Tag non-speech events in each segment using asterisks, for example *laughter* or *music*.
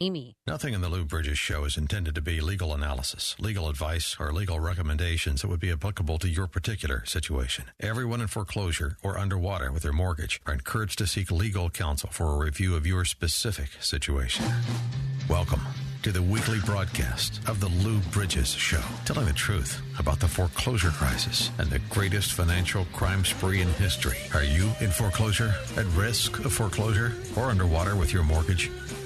Amy. Nothing in the Lou Bridges show is intended to be legal analysis, legal advice, or legal recommendations that would be applicable to your particular situation. Everyone in foreclosure or underwater with their mortgage are encouraged to seek legal counsel for a review of your specific situation. Welcome to the weekly broadcast of the Lou Bridges Show, telling the truth about the foreclosure crisis and the greatest financial crime spree in history. Are you in foreclosure, at risk of foreclosure, or underwater with your mortgage?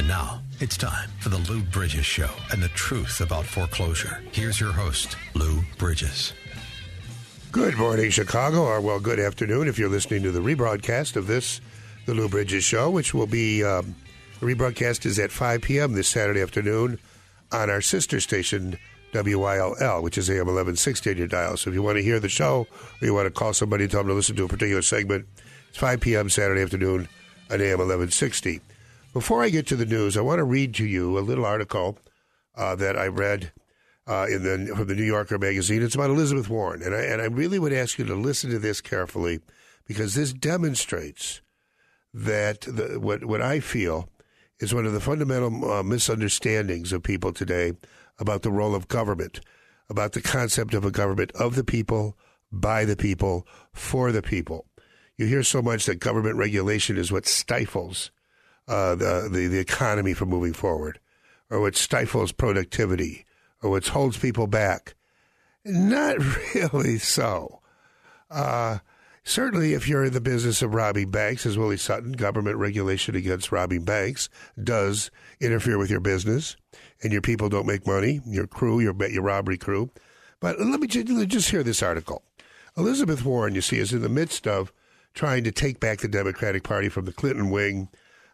And now, it's time for the Lou Bridges Show and the truth about foreclosure. Here's your host, Lou Bridges. Good morning, Chicago, or well, good afternoon if you're listening to the rebroadcast of this, the Lou Bridges Show, which will be, um, rebroadcast is at 5 p.m. this Saturday afternoon on our sister station, WYLL, which is AM 1160 on your dial. So if you want to hear the show or you want to call somebody and tell them to listen to a particular segment, it's 5 p.m. Saturday afternoon on AM 1160. Before I get to the news, I want to read to you a little article uh, that I read uh, in the from the New Yorker magazine. It's about Elizabeth Warren, and I and I really would ask you to listen to this carefully because this demonstrates that the, what what I feel is one of the fundamental uh, misunderstandings of people today about the role of government, about the concept of a government of the people, by the people, for the people. You hear so much that government regulation is what stifles uh, the, the, the economy from moving forward, or what stifles productivity, or what holds people back. Not *laughs* really so. Uh, certainly, if you're in the business of robbing banks, as Willie Sutton, government regulation against robbing banks does interfere with your business, and your people don't make money, your crew, your your robbery crew. But let me just, just hear this article. Elizabeth Warren, you see, is in the midst of trying to take back the Democratic Party from the Clinton wing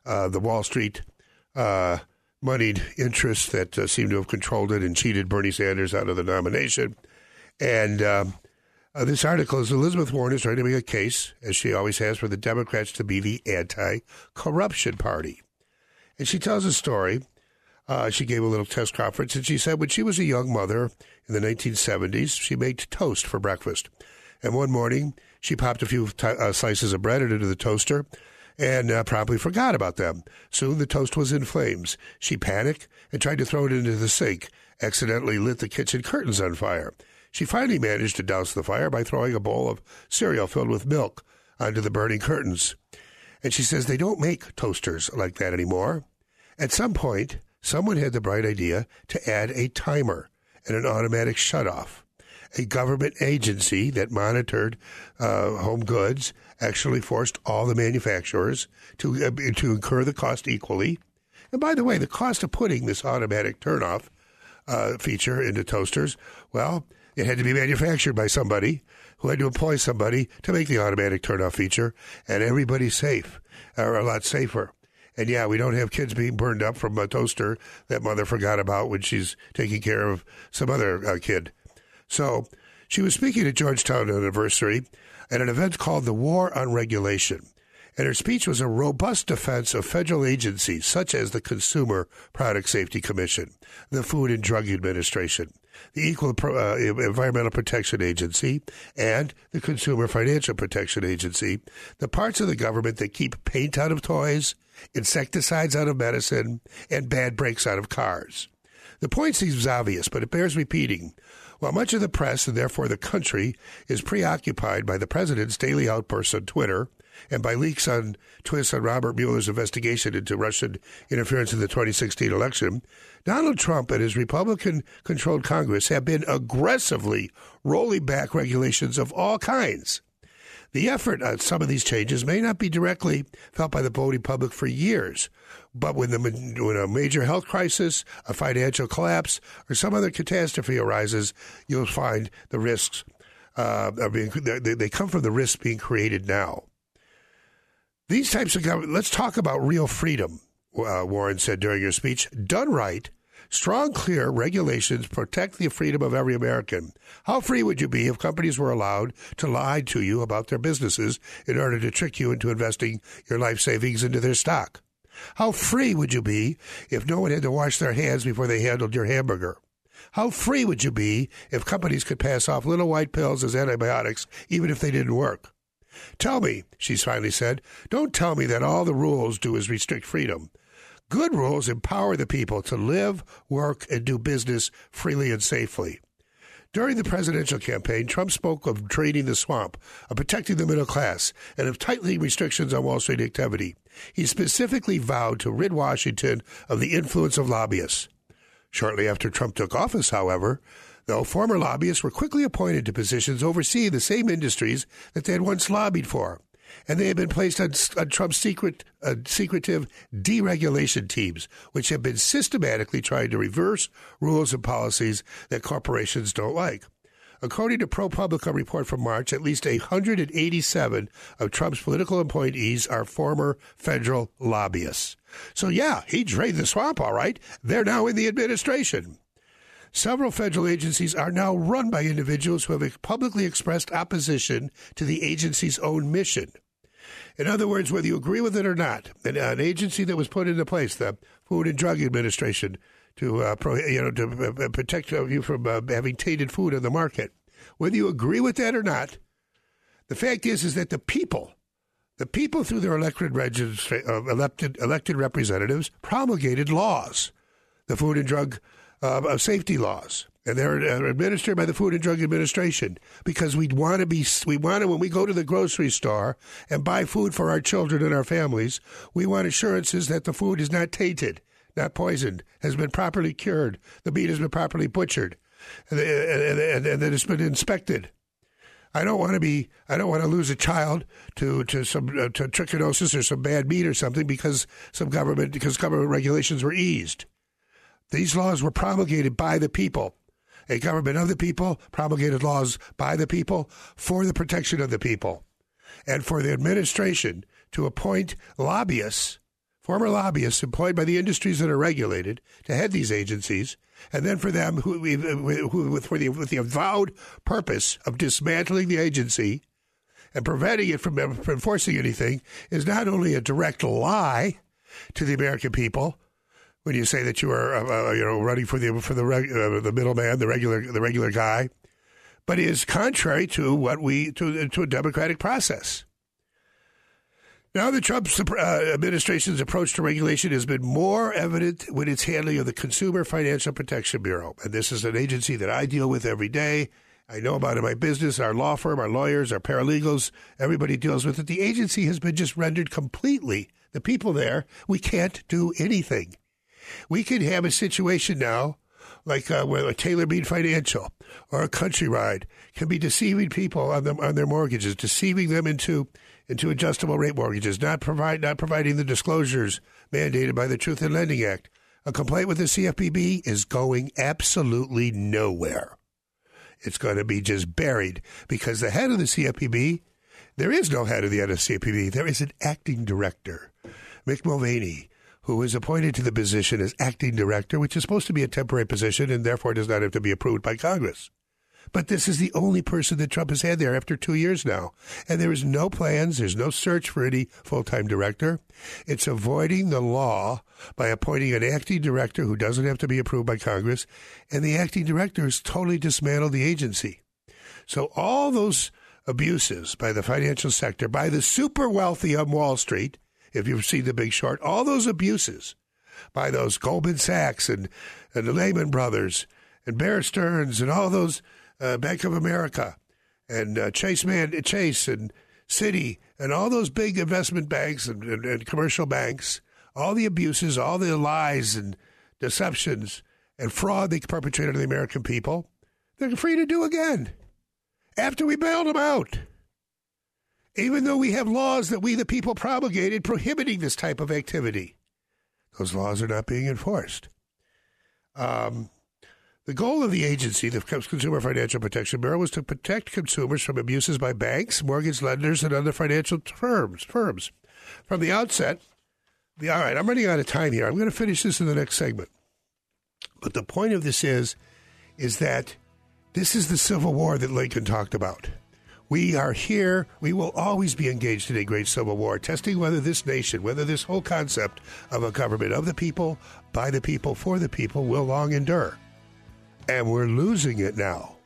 the Wall Street uh, moneyed interests that uh, seem to have controlled it and cheated Bernie Sanders out of the nomination. And um, uh, this article is Elizabeth Warren is trying to make a case, as she always has, for the Democrats to be the anti corruption party. And she tells a story. Uh, she gave a little test conference, and she said when she was a young mother in the 1970s, she made toast for breakfast. And one morning, she popped a few t- uh, slices of bread into the toaster and uh, forgot about them. Soon the toast was in flames. She panicked and tried to throw it into the sink, accidentally lit the kitchen curtains on fire. She finally managed to douse the fire by throwing a bowl of cereal filled with milk onto the burning curtains. And she says they don't make toasters like that anymore. At some point, someone had the bright idea to add a timer and an automatic shutoff. A government agency that monitored uh, home goods actually forced all the manufacturers to uh, to incur the cost equally. And by the way, the cost of putting this automatic turnoff uh, feature into toasters, well, it had to be manufactured by somebody who had to employ somebody to make the automatic turnoff feature, and everybody's safe, or a lot safer. And yeah, we don't have kids being burned up from a toaster that mother forgot about when she's taking care of some other uh, kid. So she was speaking at Georgetown University at an event called the War on Regulation. And her speech was a robust defense of federal agencies such as the Consumer Product Safety Commission, the Food and Drug Administration, the Equal uh, Environmental Protection Agency, and the Consumer Financial Protection Agency, the parts of the government that keep paint out of toys, insecticides out of medicine, and bad brakes out of cars. The point seems obvious, but it bears repeating. While much of the press, and therefore the country, is preoccupied by the president's daily outbursts on Twitter and by leaks on twists on Robert Mueller's investigation into Russian interference in the 2016 election, Donald Trump and his Republican controlled Congress have been aggressively rolling back regulations of all kinds. The effort on some of these changes may not be directly felt by the voting public for years, but when, the, when a major health crisis, a financial collapse, or some other catastrophe arises, you'll find the risks uh, are being, they, they come from the risks being created now. These types of government, let's talk about real freedom, uh, Warren said during her speech. Done right, Strong, clear regulations protect the freedom of every American. How free would you be if companies were allowed to lie to you about their businesses in order to trick you into investing your life savings into their stock? How free would you be if no one had to wash their hands before they handled your hamburger? How free would you be if companies could pass off little white pills as antibiotics even if they didn't work? Tell me, she finally said, don't tell me that all the rules do is restrict freedom. Good rules empower the people to live, work, and do business freely and safely. During the presidential campaign, Trump spoke of draining the swamp, of protecting the middle class, and of tightening restrictions on Wall Street activity. He specifically vowed to rid Washington of the influence of lobbyists. Shortly after Trump took office, however, though former lobbyists were quickly appointed to positions overseeing the same industries that they had once lobbied for and they have been placed on, on Trump's secret, uh, secretive deregulation teams, which have been systematically trying to reverse rules and policies that corporations don't like. According to ProPublica report from March, at least 187 of Trump's political appointees are former federal lobbyists. So yeah, he drained the swamp, all right. They're now in the administration. Several federal agencies are now run by individuals who have publicly expressed opposition to the agency's own mission. In other words, whether you agree with it or not, an, an agency that was put into place, the Food and Drug Administration, to uh, pro, you know to uh, protect you from uh, having tainted food on the market, whether you agree with that or not, the fact is is that the people, the people through their elected uh, elected elected representatives promulgated laws, the Food and Drug uh, Safety laws. And they're administered by the Food and Drug Administration because we want to be we want to when we go to the grocery store and buy food for our children and our families, we want assurances that the food is not tainted, not poisoned, has been properly cured, the meat has been properly butchered, and, and, and, and that it's been inspected. I don't want to be. I don't want to lose a child to to some uh, to trichinosis or some bad meat or something because some government because government regulations were eased. These laws were promulgated by the people a government of the people, promulgated laws by the people for the protection of the people, and for the administration to appoint lobbyists, former lobbyists employed by the industries that are regulated to head these agencies, and then for them who, who with, the, with the avowed purpose of dismantling the agency and preventing it from, enforcing anything is not only a direct lie to the American people, when you say that you are, uh, uh, you know, running for the for the uh, the middleman, the regular the regular guy, but is contrary to what we to to a democratic process. Now, the Trump uh, administration's approach to regulation has been more evident with its handling of the Consumer Financial Protection Bureau, and this is an agency that I deal with every day. I know about it in my business, our law firm, our lawyers, our paralegals, everybody deals with it. The agency has been just rendered completely. The people there, we can't do anything. We could have a situation now like uh, where a Taylor Bean Financial or a Countrywide can be deceiving people on them on their mortgages, deceiving them into into adjustable rate mortgages, not provide not providing the disclosures mandated by the Truth in Lending Act. A complaint with the CFPB is going absolutely nowhere. It's going to be just buried because the head of the CFPB, there is no head of the CFPB. There is an acting director, Mick Mulvaney who is appointed to the position as acting director, which is supposed to be a temporary position and therefore does not have to be approved by Congress. But this is the only person that Trump has had there after two years now. And there is no plans, there's no search for any full time director. It's avoiding the law by appointing an acting director who doesn't have to be approved by Congress. And the acting director has totally dismantled the agency. So all those abuses by the financial sector, by the super wealthy on Wall Street, if you've seen The Big Short, all those abuses by those Goldman Sachs and, and the Lehman Brothers and Bear Stearns and all those uh, Bank of America and uh, Chase Man Chase and Citi and all those big investment banks and, and, and commercial banks, all the abuses, all the lies and deceptions and fraud they perpetrated on the American people, they're free to do again after we bailed them out even though we have laws that we, the people, promulgated prohibiting this type of activity. Those laws are not being enforced. Um, the goal of the agency, the Consumer Financial Protection Bureau, was to protect consumers from abuses by banks, mortgage lenders, and other financial firms. Firms. From the outset, the, all right, I'm running out of time here. I'm going to finish this in the next segment. But the point of this is, is that this is the Civil War that Lincoln talked about. We are here. We will always be engaged in a great civil war, testing whether this nation, whether this whole concept of a government of the people, by the people, for the people will long endure. And we're losing it now.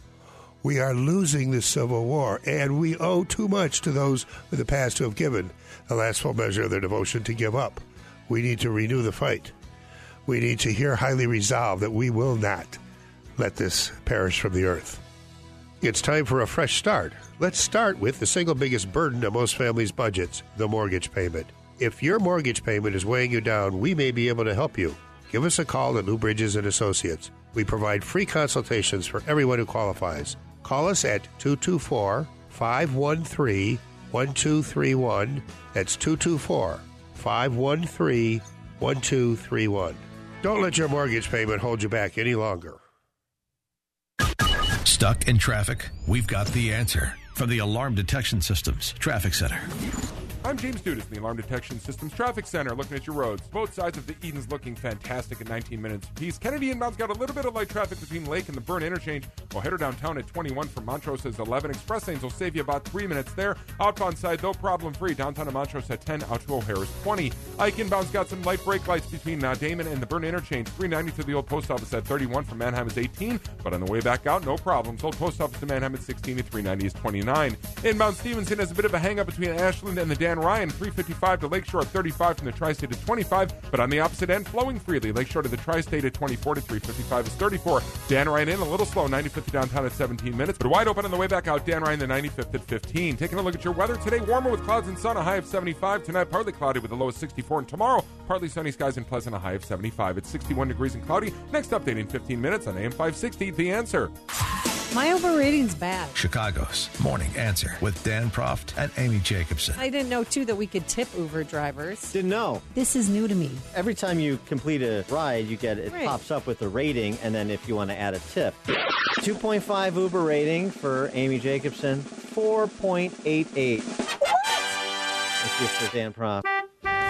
We are losing the Civil War, and we owe too much to those of the past who have given the last full measure of their devotion to give up. We need to renew the fight. We need to hear highly resolved that we will not let this perish from the earth. It's time for a fresh start. Let's start with the single biggest burden of most families' budgets the mortgage payment. If your mortgage payment is weighing you down, we may be able to help you. Give us a call at Lou Bridges and Associates. We provide free consultations for everyone who qualifies. Call us at 224 513 1231. That's 224 513 1231. Don't let your mortgage payment hold you back any longer. Stuck in traffic? We've got the answer from the Alarm Detection Systems Traffic Center. I'm James Dudas in the Alarm Detection Systems Traffic Center, looking at your roads. Both sides of the Edens looking fantastic at 19 minutes apiece. Kennedy inbound's got a little bit of light traffic between Lake and the Byrne interchange. O'Hare downtown at 21 from Montrose is 11. Express lanes will save you about three minutes there. Outbound side, though, problem free. Downtown to Montrose at 10, out to O'Hare is 20. Ike inbound's got some light brake lights between uh, Damen and the Byrne interchange. 390 to the old post office at 31 from Mannheim is 18, but on the way back out, no problems. Old post office to Mannheim at 16 and 390 is 29. Inbound Stevenson has a bit of a hang up between Ashland and the Dan Ryan. 355 to Lakeshore at 35 from the Tri State at 25, but on the opposite end, flowing freely. Lakeshore to the Tri State at 24 to 355 is 34. Dan Ryan in a little slow, 95th downtown at 17 minutes, but wide open on the way back out. Dan Ryan the 95th at 15. Taking a look at your weather today, warmer with clouds and sun, a high of 75. Tonight, partly cloudy with a low of 64, and tomorrow, partly sunny skies and pleasant, a high of 75. It's 61 degrees and cloudy. Next update in 15 minutes on AM 560. The answer. My overrating's bad. Chicago's Morning Answer with Dan Proft and Amy Jacobson. I didn't know, too, that we could tip Uber drivers. Didn't know. This is new to me. Every time you complete a ride, you get it Right. pops up with a rating, and then if you want to add a tip, 2.5 Uber rating for Amy Jacobson, 4.88. This is for Dan Proft.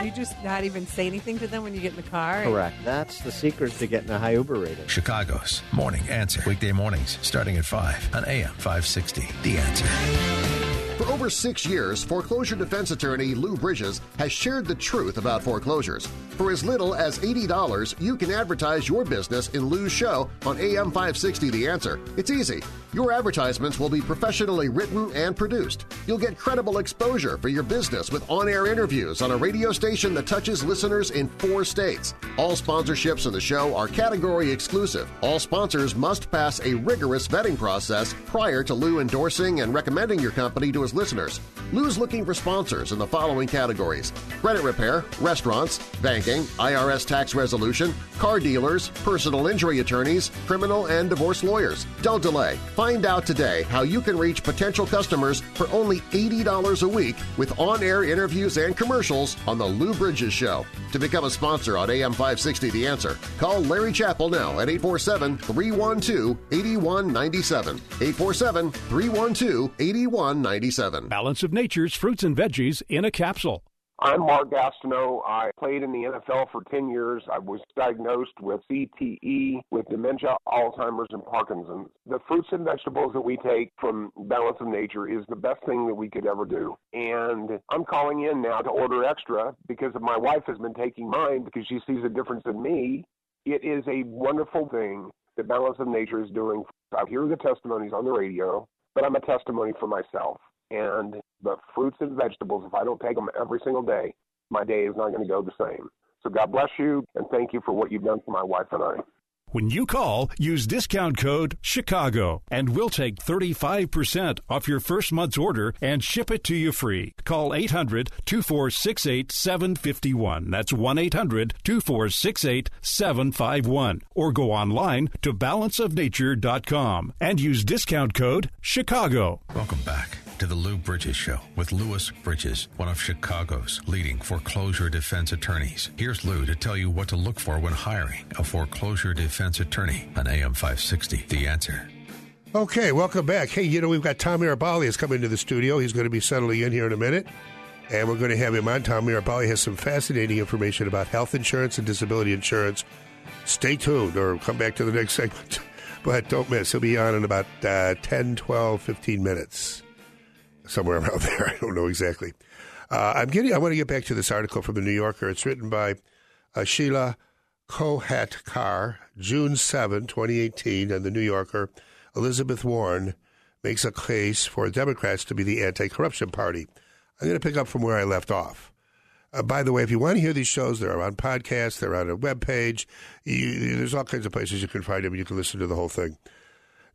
You just not even say anything to them when you get in the car? Correct. That's the secret to getting a high Uber rating. Chicago's Morning Answer. Weekday mornings starting at 5 on AM 560. The Answer. For over six years, foreclosure defense attorney Lou Bridges has shared the truth about foreclosures. For as little as $80, you can advertise your business in Lou's show on AM 560 The Answer. It's easy. Your advertisements will be professionally written and produced. You'll get credible exposure for your business with on-air interviews on a radio station that touches listeners in four states. All sponsorships in the show are category exclusive. All sponsors must pass a rigorous vetting process prior to Lou endorsing and recommending your company to his listeners. Lou's looking for sponsors in the following categories: credit repair, restaurants, banking, IRS tax resolution, car dealers, personal injury attorneys, criminal and divorce lawyers. Don't delay. Find out today how you can reach potential customers for only $80 a week with on-air interviews and commercials on The Lou Bridges Show. To become a sponsor on AM 560 The Answer, call Larry Chappell now at 847-312-8197. 847-312-8197. Balance of Nature's fruits and veggies in a capsule. I'm Mark Gastineau. I played in the NFL for 10 years. I was diagnosed with CTE, with dementia, Alzheimer's, and Parkinson's. The fruits and vegetables that we take from Balance of Nature is the best thing that we could ever do. And I'm calling in now to order extra because my wife has been taking mine because she sees a difference in me. It is a wonderful thing that Balance of Nature is doing. I hear the testimonies on the radio, but I'm a testimony for myself. And the fruits and vegetables, if I don't take them every single day, my day is not going to go the same. So God bless you, and thank you for what you've done for my wife and I. When you call, use discount code CHICAGO and we'll take 35% off your first month's order and ship it to you free. Call 800 2468 751. That's 1 800 2468 751. Or go online to balanceofnature.com and use discount code CHICAGO. Welcome back to the Lou Bridges Show with Louis Bridges, one of Chicago's leading foreclosure defense attorneys. Here's Lou to tell you what to look for when hiring a foreclosure defense attorney on AM 560. The answer. Okay, welcome back. Hey, you know, we've got Tom Mirabali has come into the studio. He's going to be settling in here in a minute. And we're going to have him on. Tom Mirabali has some fascinating information about health insurance and disability insurance stay tuned or come back to the next segment. *laughs* But don't miss. He'll be on in about uh, 10, 12, 15 minutes. Somewhere *laughs* around there. I don't know exactly. Uh, I'm getting. I want to get back to this article from the New Yorker. It's written by uh, Sheelah Kolhatkar, June 7, 2018, and the New Yorker. Elizabeth Warren makes a case for Democrats to be the anti-corruption party. I'm going to pick up from where I left off. Uh, by the way, if you want to hear these shows, they're on podcasts, they're on a web page. There's all kinds of places you can find them. You can listen to the whole thing.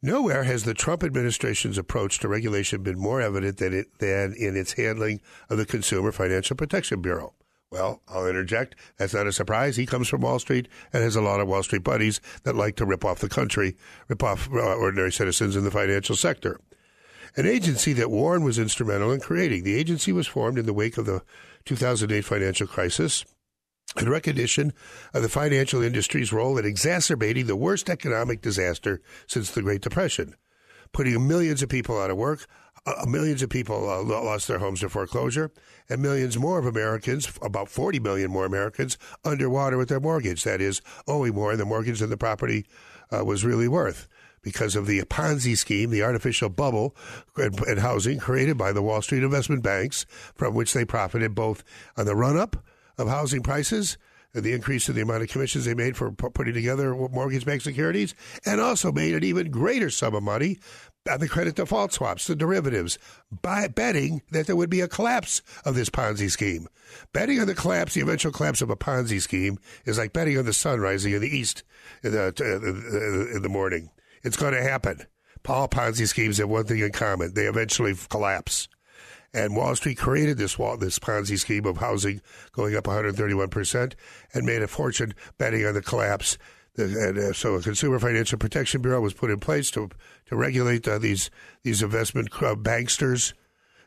Nowhere has the Trump administration's approach to regulation been more evident than, it, than in its handling of the Consumer Financial Protection Bureau. Well, I'll interject. That's not a surprise. He comes from Wall Street and has a lot of Wall Street buddies that like to rip off the country, rip off uh, ordinary citizens in the financial sector. An agency that Warren was instrumental in creating. The agency was formed in the wake of the 2008 financial crisis in recognition of the financial industry's role in exacerbating the worst economic disaster since the Great Depression, putting millions of people out of work. Uh, millions of people uh, lost their homes to foreclosure, and millions more of Americans, about 40 million more Americans, underwater with their mortgage. That is, owing more than the mortgage than the property uh, was really worth because of the Ponzi scheme, the artificial bubble in housing created by the Wall Street investment banks, from which they profited both on the run up of housing prices the increase in the amount of commissions they made for putting together mortgage-backed securities, and also made an even greater sum of money on the credit default swaps, the derivatives, by betting that there would be a collapse of this Ponzi scheme. Betting on the collapse, the eventual collapse of a Ponzi scheme, is like betting on the sun rising in the east in the, in the morning. It's going to happen. All Ponzi schemes have one thing in common: they eventually collapse. And Wall Street created this this Ponzi scheme of housing going up 131 percent and made a fortune betting on the collapse. And uh, so, a Consumer Financial Protection Bureau was put in place to to regulate uh, these these investment uh, banksters,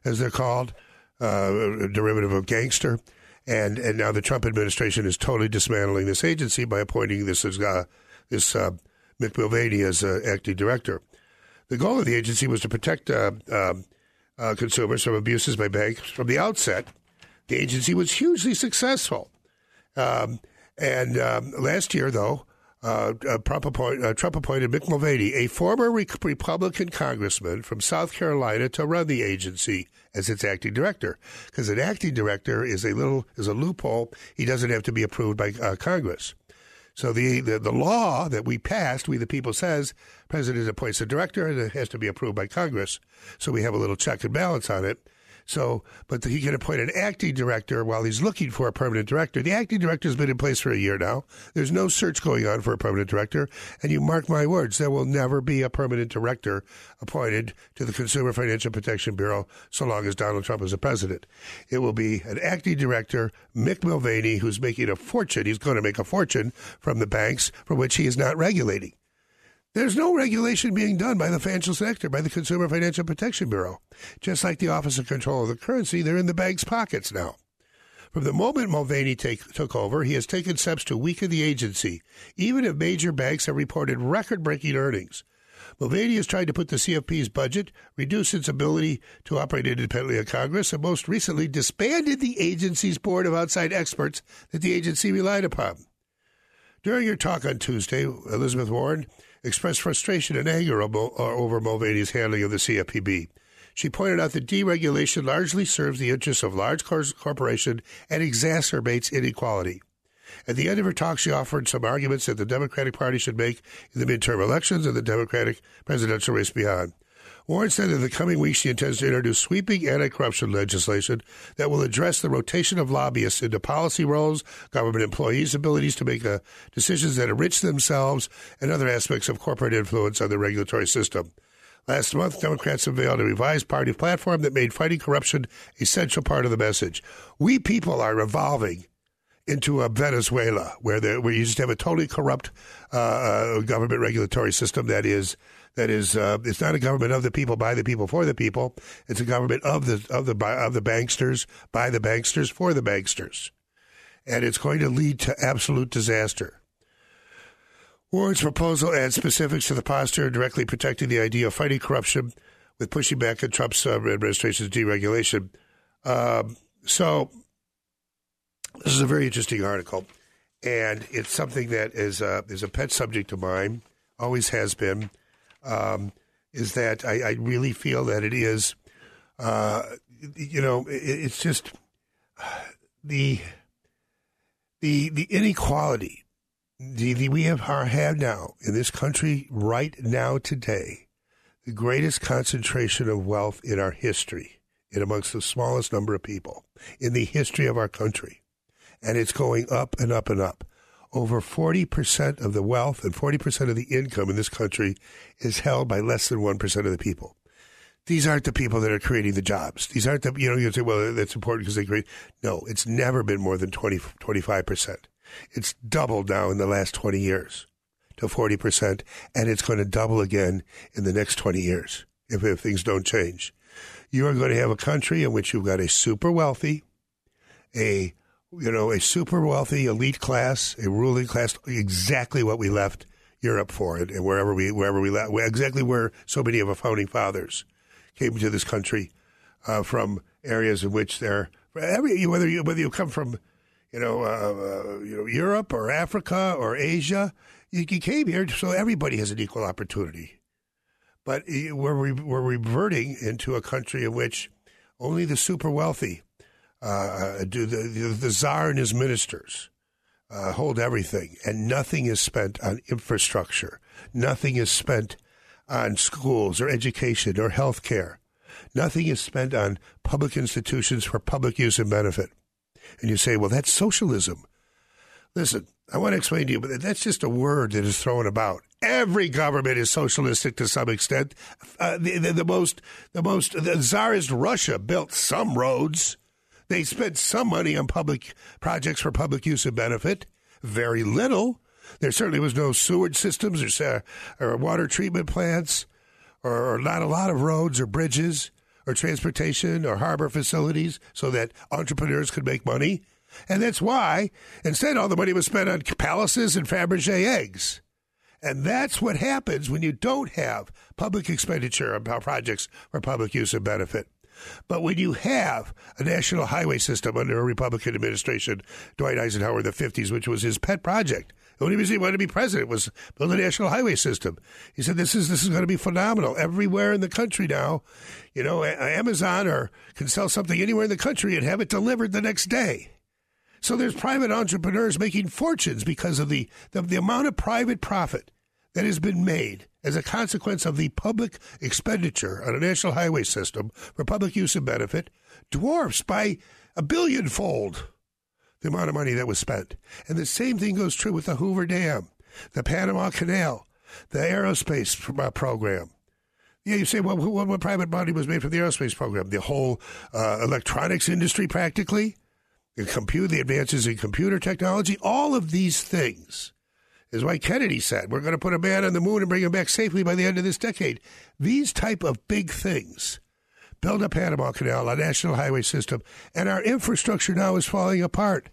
as they're called, uh, derivative of gangster. And and now the Trump administration is totally dismantling this agency by appointing this as uh, this uh, Mick Mulvaney as acting director. The goal of the agency was to protect um, uh, consumers from abuses by banks from the outset. The agency was hugely successful. Um, and um, last year, though, uh, uh, Trump, appoint, uh, Trump, appointed Mick Mulvaney, a former Re- Republican congressman from South Carolina, to run the agency as its acting director. Because an acting director is a little is a loophole; he doesn't have to be approved by uh, Congress. So the, the, the law that we passed, we the people says, president appoints a director and it has to be approved by Congress. So we have a little check and balance on it. So, but he can appoint an acting director while he's looking for a permanent director. The acting director has been in place for a year now. There's no search going on for a permanent director. And you mark my words, there will never be a permanent director appointed to the Consumer Financial Protection Bureau so long as Donald Trump is a president. It will be an acting director, Mick Mulvaney, who's making a fortune. He's going to make a fortune from the banks from which he is not regulating. There's no regulation being done by the financial sector, by the Consumer Financial Protection Bureau. Just like the Office of Control of the Currency, they're in the bank's pockets now. From the moment Mulvaney take, took over, he has taken steps to weaken the agency, even if major banks have reported record breaking earnings. Mulvaney has tried to put the CFP's budget, reduce its ability to operate independently of Congress, and most recently disbanded the agency's board of outside experts that the agency relied upon. During her talk on Tuesday, Elizabeth Warren expressed frustration and anger uh, over Mulvaney's handling of the CFPB. She pointed out that deregulation largely serves the interests of large corporations and exacerbates inequality. At the end of her talk, she offered some arguments that the Democratic Party should make in the midterm elections and the Democratic presidential race beyond. Warren said in the coming weeks she intends to introduce sweeping anti corruption legislation that will address the rotation of lobbyists into policy roles, government employees' abilities to make uh, decisions that enrich themselves, and other aspects of corporate influence on the regulatory system. Last month, Democrats unveiled a revised party platform that made fighting corruption a central part of the message. We people are evolving into a Venezuela where, where you just have a totally corrupt uh, uh, government regulatory system that is that is uh, it's not a government of the people by the people for the people. It's a government of the of the of the banksters by the banksters for the banksters, and it's going to lead to absolute disaster. Warren's proposal adds specifics to the posture directly protecting the idea of fighting corruption with pushing back on Trump's uh, administration's deregulation. Um, so, this is a very interesting article. and it's something that is a, is a pet subject of mine, always has been. Um, is that I, I, really feel that it is, uh, you know, it, it's just *sighs* the the the inequality the, the, we have have now in this country right now today the greatest concentration of wealth in our history in amongst the smallest number of people in the history of our country. And it's going up and up and up over 40% of the wealth and 40% of the income in this country is held by less than 1% of the people. These aren't the people that are creating the jobs. These aren't the, you know, you say, well, that's important because they create. No, it's never been more than 20, 25%. It's doubled now in the last 20 years to 40%, and it's going to double again in the next 20 years if, if things don't change. You are going to have a country in which you've got a super wealthy, a you know, a super wealthy elite class, a ruling class, exactly what we left Europe for, and, wherever we wherever we left, exactly where so many of our founding fathers came to this country uh, from areas in which they're every whether you whether you come from you know uh, uh, you know Europe or Africa or Asia, you, you, came here so everybody has an equal opportunity. But we're we're reverting into a country in which only the super wealthy uh, do the, the, the czar and his ministers uh, hold everything, and nothing is spent on infrastructure. Nothing is spent on schools or education or health care. Nothing is spent on public institutions for public use and benefit. And you say, well, that's socialism. Listen, I want to explain to you, but that's just a word that is thrown about. Every government is socialistic to some extent. Uh, the, the, the, most, the most, the czarist Russia built some roads. They spent some money on public projects for public use and benefit. Very little. There certainly was no sewage systems or, or water treatment plants, or, or not a lot of roads or bridges or transportation or harbor facilities so that entrepreneurs could make money. And that's why instead all the money was spent on palaces and Fabergé eggs. And that's what happens when you don't have public expenditure on projects for public use and benefit. But when you have a national highway system under a Republican administration, Dwight Eisenhower in the 50s, which was his pet project, the only reason he wanted to be president was build a national highway system. He said, "This is this is going to be phenomenal everywhere in the country now. You know, Amazon or can sell something anywhere in the country and have it delivered the next day." So there's private entrepreneurs making fortunes because of the, the, the amount of private profit that has been made as a consequence of the public expenditure on a national highway system for public use and benefit dwarfs by a billionfold the amount of money that was spent. And the same thing goes true with the Hoover Dam, the Panama Canal, the aerospace uh, program. Yeah, you say, well, what, what private money was made for the aerospace program? The whole uh, electronics industry, practically, the compute, the advances in computer technology, all of these things is why Kennedy said we're going to put a man on the moon and bring him back safely by the end of this decade. These type of big things build a Panama Canal, a national highway system, and our infrastructure now is falling apart.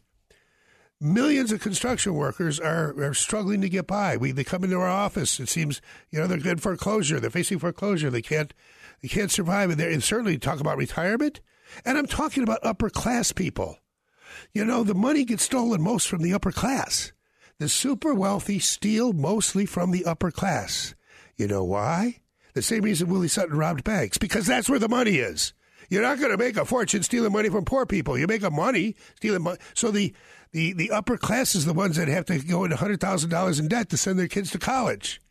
Millions of construction workers are, are struggling to get by. We they come into our office. It seems you know they're in foreclosure. They're facing foreclosure. They can't they can't survive. And, and certainly talk about retirement. And I'm talking about upper class people. You know the money gets stolen most from the upper class. The super wealthy steal mostly from the upper class. You know why? The same reason Willie Sutton robbed banks, because that's where the money is. You're not going to make a fortune stealing money from poor people. You make a money stealing money. So the, the, the upper class is the ones that have to go into $100,000 in debt to send their kids to college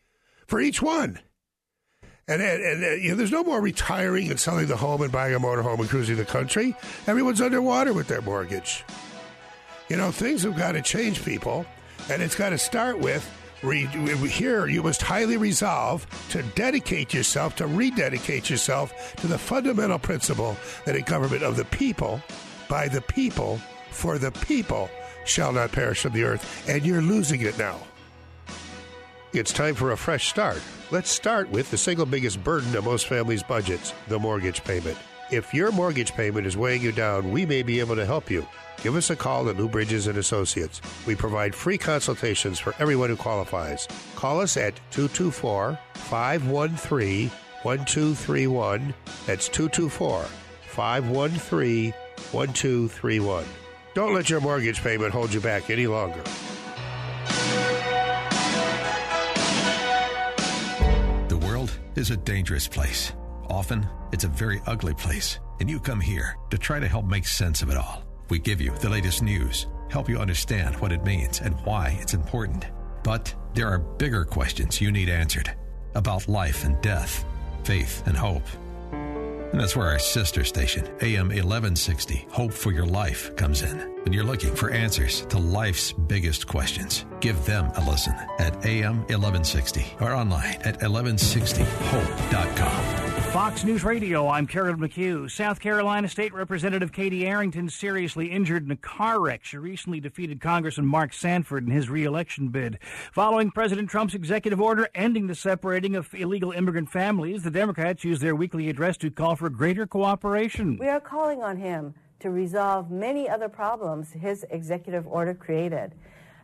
for each one. And, and, and uh, you know, there's no more retiring and selling the home and buying a motorhome and cruising the country. Everyone's underwater with their mortgage. You know, things have got to change, people. And it's got to start with here you must highly resolve to dedicate yourself, to rededicate yourself to the fundamental principle that a government of the people, by the people, for the people, shall not perish from the earth. And you're losing it now. It's time for a fresh start. Let's start with the single biggest burden of most families' budgets the mortgage payment. If your mortgage payment is weighing you down, we may be able to help you. Give us a call at Lou Bridges and Associates. We provide free consultations for everyone who qualifies. Call us at 224 513 1231. That's 224 513 1231. Don't let your mortgage payment hold you back any longer. The world is a dangerous place. Often, it's a very ugly place, and you come here to try to help make sense of it all. We give you the latest news, help you understand what it means and why it's important. But there are bigger questions you need answered about life and death, faith and hope. And that's where our sister station, AM 1160, Hope for Your Life, comes in. When you're looking for answers to life's biggest questions, give them a listen at AM 1160 or online at 1160hope.com. Fox News Radio, I'm Carol McHugh. South Carolina State Representative Katie Arrington seriously injured in a car wreck. She recently defeated Congressman Mark Sanford in his reelection bid. Following President Trump's executive order ending the separating of illegal immigrant families, the Democrats used their weekly address to call for greater cooperation. We are calling on him to resolve many other problems his executive order created.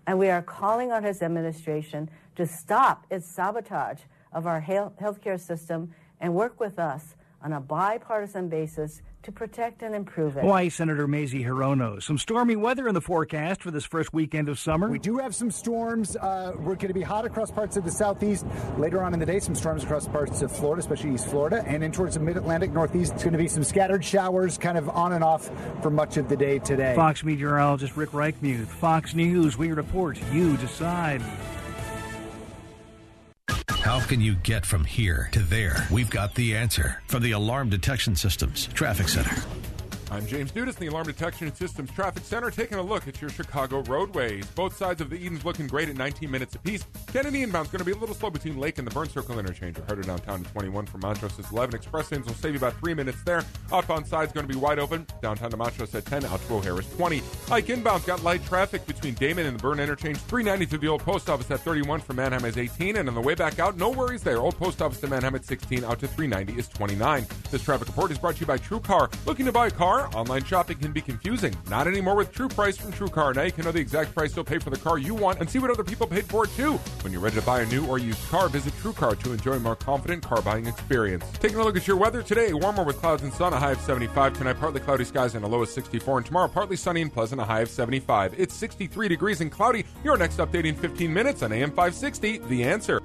And we are calling on his administration to stop its sabotage of our health care system and work with us on a bipartisan basis to protect and improve it. Hawaii Senator Mazie Hirono. Some stormy weather in the forecast for this first weekend of summer. We do have some storms. Uh, we're going to be hot across parts of the southeast. Later on in the day, some storms across parts of Florida, especially East Florida, and in towards the mid Atlantic, Northeast. It's going to be some scattered showers, kind of on and off for much of the day today. Fox meteorologist Rick Reichmuth. Fox News, we report, you decide. How can you get from here to there? We've got the answer from the Alarm Detection Systems Traffic Center. I'm James Dudas in the Alarm Detection and Systems Traffic Center, taking a look at your Chicago roadways. Both sides of the Edens looking great at 19 minutes apiece. Kennedy inbound is going to be a little slow between Lake and the Byrne Circle interchange. O'Hare downtown to 21 from Montrose is 11. Express lanes will save you about three minutes there. Outbound side is going to be wide open. Downtown to Montrose at 10. Out to O'Hare is 20. Ike inbound's got light traffic between Damen and the Byrne interchange. 390 to the Old Post Office at 31 from Mannheim is 18. And on the way back out, no worries there. Old Post Office to Mannheim at 16. Out to 390 is 29. This traffic report is brought to you by TrueCar. Looking to buy a car? Online shopping can be confusing. Not anymore with True Price from TrueCar. Now you can know the exact price you'll pay for the car you want and see what other people paid for it too. When you're ready to buy a new or used car, visit TrueCar to enjoy a more confident car buying experience. Taking a look at your weather today, warmer with clouds and sun, a high of 75. Tonight, partly cloudy skies and a low of 64. And tomorrow, partly sunny and pleasant, a high of 75. It's 63 degrees and cloudy. Your next update in 15 minutes on AM 560. The answer.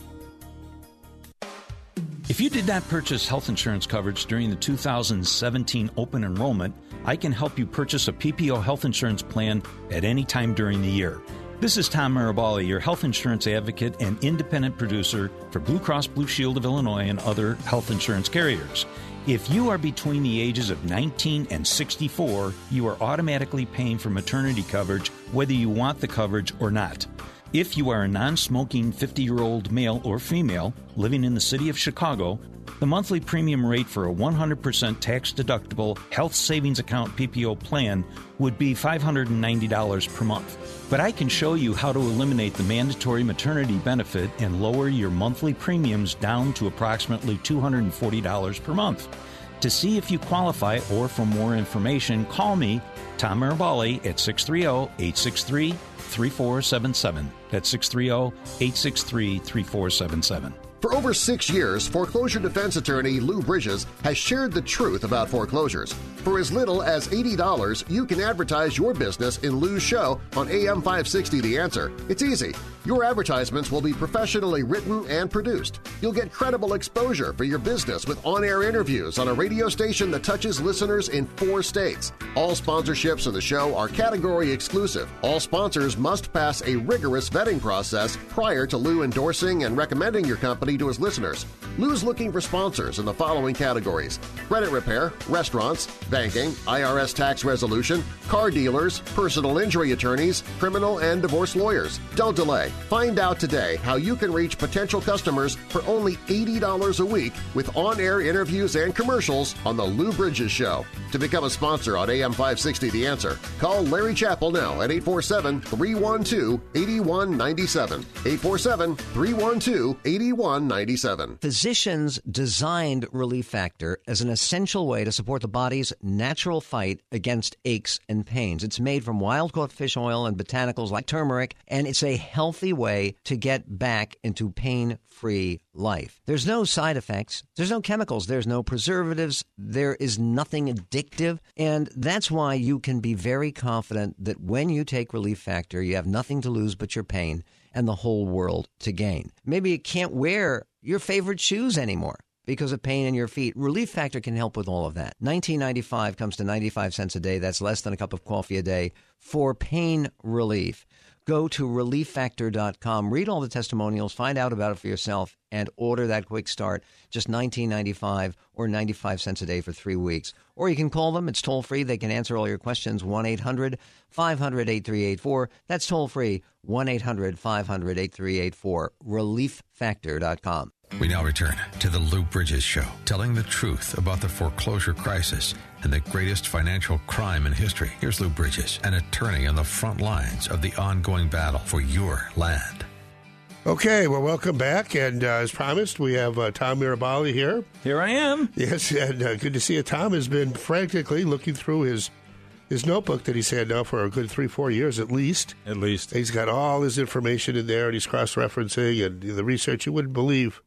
If you did not purchase health insurance coverage during the 2017 open enrollment, I can help you purchase a PPO health insurance plan at any time during the year. This is Tom Marabali, your health insurance advocate and independent producer for Blue Cross Blue Shield of Illinois and other health insurance carriers. If you are between the ages of 19 and 64, you are automatically paying for maternity coverage whether you want the coverage or not. If you are a non smoking 50 year old male or female living in the city of Chicago, the monthly premium rate for a 100% tax deductible health savings account PPO plan would be $590 per month. But I can show you how to eliminate the mandatory maternity benefit and lower your monthly premiums down to approximately $240 per month. To see if you qualify or for more information, call me, Tom Marabali, at 630 863 3477. That's 630 863 3477. For over six years, foreclosure defense attorney Lou Bridges has shared the truth about foreclosures. For as little as $80, you can advertise your business in Lou's show on AM 560 The Answer. It's easy. Your advertisements will be professionally written and produced. You'll get credible exposure for your business with on-air interviews on a radio station that touches listeners in four states. All sponsorships of the show are category exclusive. All sponsors must pass a rigorous vetting process prior to Lou endorsing and recommending your company to his listeners. Lou's looking for sponsors in the following categories – credit repair, restaurants, banking, IRS tax resolution, car dealers, personal injury attorneys, criminal and divorce lawyers. Don't delay. Find out today how you can reach potential customers for only $80 a week with on-air interviews and commercials on The Lou Bridges Show. To become a sponsor on AM 560 The Answer, call Larry Chappell now at 847-312-8197. 847-312-8197. Physicians designed Relief Factor as an essential way to support the body's natural fight against aches and pains. It's made from wild-caught fish oil and botanicals like turmeric, and it's a healthy way to get back into pain-free life. There's no side effects, there's no chemicals, there's no preservatives, there is nothing addictive, and that's why you can be very confident that when you take Relief Factor, you have nothing to lose but your pain and the whole world to gain. Maybe you can't wear your favorite shoes anymore. because of pain in your feet. Relief Factor can help with all of that. 1995 comes to 95 cents a day. That's less than a cup of coffee a day for pain relief. Go to relieffactor.com, read all the testimonials, find out about it for yourself, and order that quick start. Just $19.95 or 95 cents a day for three weeks. Or you can call them. It's toll free. They can answer all your questions. 1 800 500 8384. That's toll free. 1 800 500 8384. ReliefFactor.com. We now return to the Lou Bridges Show, telling the truth about the foreclosure crisis and the greatest financial crime in history. Here's Lou Bridges, an attorney on the front lines of the ongoing battle for your land. Okay, well, welcome back. And uh, as promised, we have uh, Tom Mirabali here. Here I am. Yes, and uh, good to see you. Tom has been frantically looking through his his notebook that he's had now for a good three, four years at least. At least. He's got all his information in there, and he's cross referencing and the research. You wouldn't believe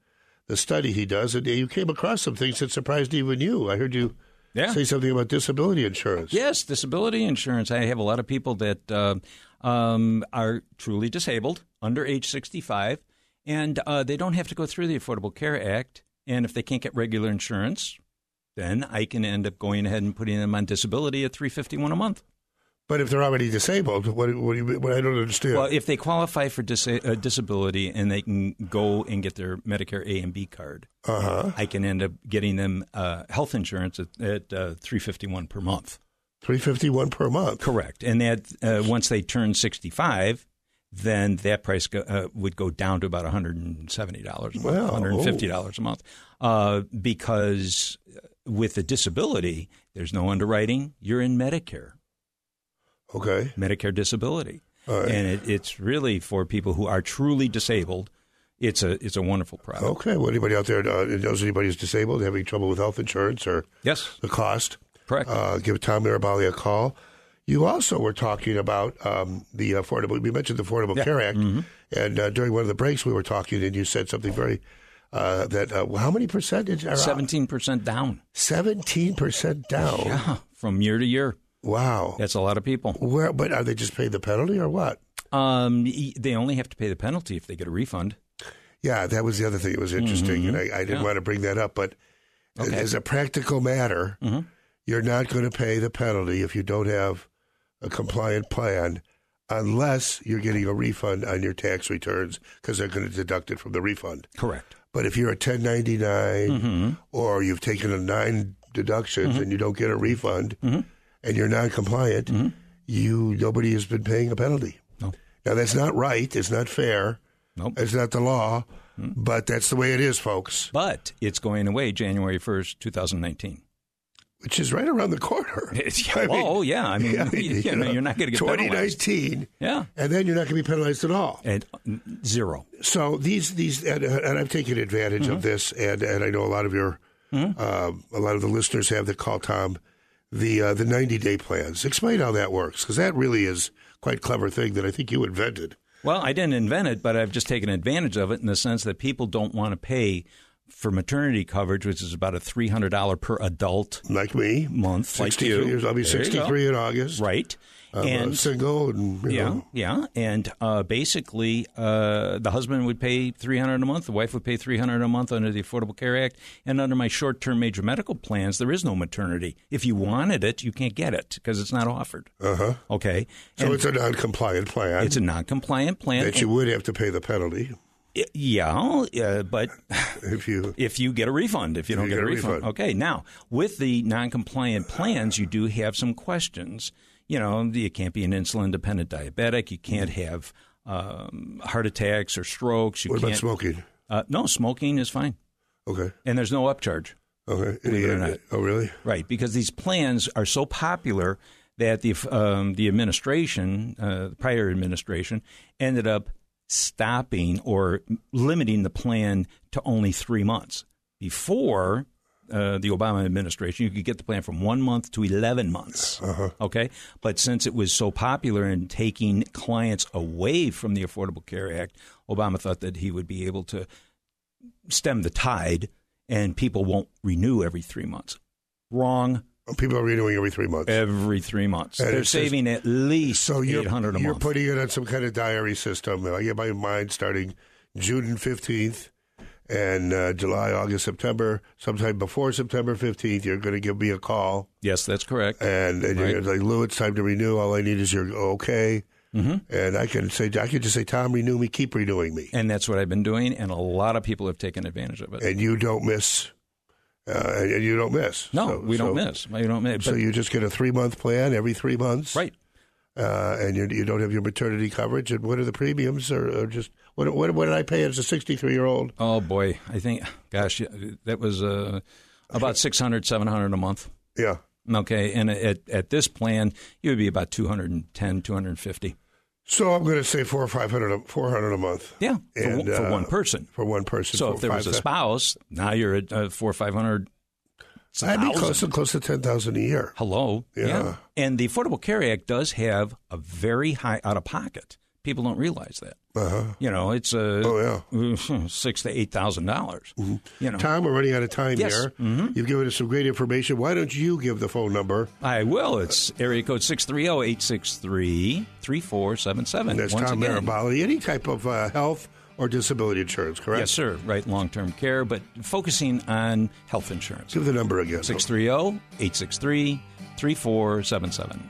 the study he does, and you came across some things that surprised even you. I heard you Yeah. say something about disability insurance. Yes, disability insurance. I have a lot of people that uh, um, are truly disabled, under age 65, and uh, they don't have to go through the Affordable Care Act. And if they can't get regular insurance, then I can end up going ahead and putting them on disability at 351 a month. But if they're already disabled, what, what do you? What I don't understand. Well, if they qualify for dis- uh, disability and they can go and get their Medicare A and B card, uh-huh. I can end up getting them uh, health insurance at, at uh, 351 per month. Three fifty one per month. Correct. And that uh, once they turn 65, then that price go, uh, would go down to about $170 a month, Wow. $150 a month. Uh, because with a disability, there's no underwriting. You're in Medicare. Okay. Medicare disability. Right. And it, it's really for people who are truly disabled. It's a it's a wonderful product. Okay. Well, anybody out there uh, knows anybody who's disabled, having trouble with health insurance or Yes. the cost? Correct. Uh, give Tom Mirabali a call. You also were talking about um, the affordable. We mentioned the Affordable Yeah. Care Act, Mhm. and uh, during one of the breaks, we were talking, and you said something very uh, that uh, how many percentage? 17% down. Seventeen percent down. Yeah, from year to year. Wow. That's a lot of people. Where? But are they just paying the penalty or what? Um, they only have to pay the penalty if they get a refund. Yeah, that was the other thing that was interesting, Mhm. and I, I didn't Yeah. want to bring that up, but Okay. as a practical matter, Mhm. you're not going to pay the penalty if you don't have a compliant plan unless you're getting a refund on your tax returns because they're going to deduct it from the refund. Correct. But if you're a 1099 Mm-hmm. or you've taken a nine deductions and you don't get a refund Mm-hmm. And you're non-compliant, you nobody has been paying a penalty. No. Now that's not right. It's not fair. Nope. It's not the law, but that's the way it is, folks. But it's going away January 1st, 2019. Which is right around the corner. *laughs* Yeah, mean- oh, yeah. I mean, *laughs* Yeah, you, you know, you're not going to get penalized. 2019, Yeah. and then you're not going to be penalized at all. And zero. So these these and, and I've taken advantage Mm-hmm. of this, and and I know a lot of your um, a lot of the listeners have that call Tom the uh, the 90 day plans. Explain how that works because that really is quite clever thing that I think you invented. Well, I didn't invent it, but I've just taken advantage of it in the sense that people don't want to pay for maternity coverage, which is about a three hundred dollar per adult Like me, month. Like 63 you. years. I'll be go. 63 in August. Right. I'm uh, and single, and you yeah, know, yeah, and uh, basically, uh, the husband would pay three hundred a month. The wife would pay three hundred a month under the Affordable Care Act, and under my short-term major medical plans, there is no maternity. If you wanted it, you can't get it because it's not offered. uh huh. Okay, So And it's a non-compliant plan. it's a non-compliant plan. that you would have to pay the penalty yeah, uh, but *laughs* if you if you get a refund, if you don't you get, get a a refund. refund. Okay, now with the non-compliant plans, you do have some questions. You know, you can't be an insulin-dependent diabetic. You can't have um, heart attacks or strokes. You What about smoking? Uh, no, smoking is fine, Okay. and there's no upcharge. Okay. Believe it or not. Oh, really? Right, because these plans are so popular that the um, the administration, uh, the prior administration, ended up stopping or limiting the plan to only three months. Before uh, the Obama administration, you could get the plan from one month to eleven months. Uh-huh. Okay, but since it was so popular in taking clients away from the Affordable Care Act, Obama thought that he would be able to stem the tide, and people won't renew every three months. Wrong. People are renewing every three months. Every three months. And They're saving at least So eight hundred a month. you're putting it on some kind of diary system. I get my mind starting June fifteenth, And uh, July, August, September, sometime before September 15th, you're going to give me a call. Yes, that's correct. And, and Right. you're like, Lou, it's time to renew. All I need is your okay. Mhm. And I can say, I can just say, Tom, renew me, keep renewing me. And that's what I've been doing, and a lot of people have taken advantage of it. And you don't miss. Uh, and you don't miss. No, So- we don't miss. We don't miss. So you just get a three month plan every three months, right? Uh, and you, you don't have your maternity coverage. And what are the premiums? Or, or just what, what? What did I pay as a sixty three year old? Oh boy, I think, gosh, that was uh, about *laughs* 600, 700 a month. Yeah. Okay, and at at this plan, you would be about 210, 250. So I'm going to say four or five hundred, a- four hundred a month. Yeah, for, And, one- for uh, one person. For one person. So if there was a spouse, now you're at uh, four or five hundred. I'd be close to close to ten thousand a year. Hello. Yeah. And the Affordable Care Act does have a very high out of pocket. People don't realize that. Uh-huh. You know, it's uh, Oh, yeah, *laughs* six to eight thousand dollars. You know, Tom, we're running out of time Yes. here. Mhm. You've given us some great information. Why don't you give the phone number? I will. It's area code 630-863-3477. That's Once Tom Mirabali. Any type of uh, health or disability insurance, correct? Yes, sir. Right, long-term care, but focusing on health insurance. Give the number again. 630-863-3477.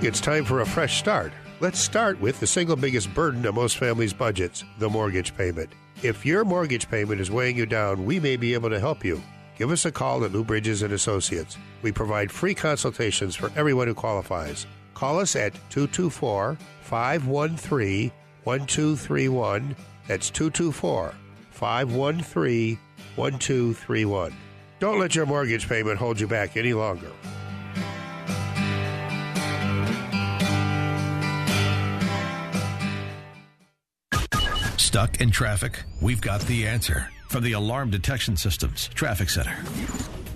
It's time for a fresh start. Let's start with the single biggest burden of most families' budgets the mortgage payment. If your mortgage payment is weighing you down, we may be able to help you. Give us a call at Lou Bridges and Associates. We provide free consultations for everyone who qualifies. Call us at 224 513 1231. That's 224 513 1231. Don't let your mortgage payment hold you back any longer. Stuck in traffic? We've got the answer from the Alarm Detection Systems Traffic Center.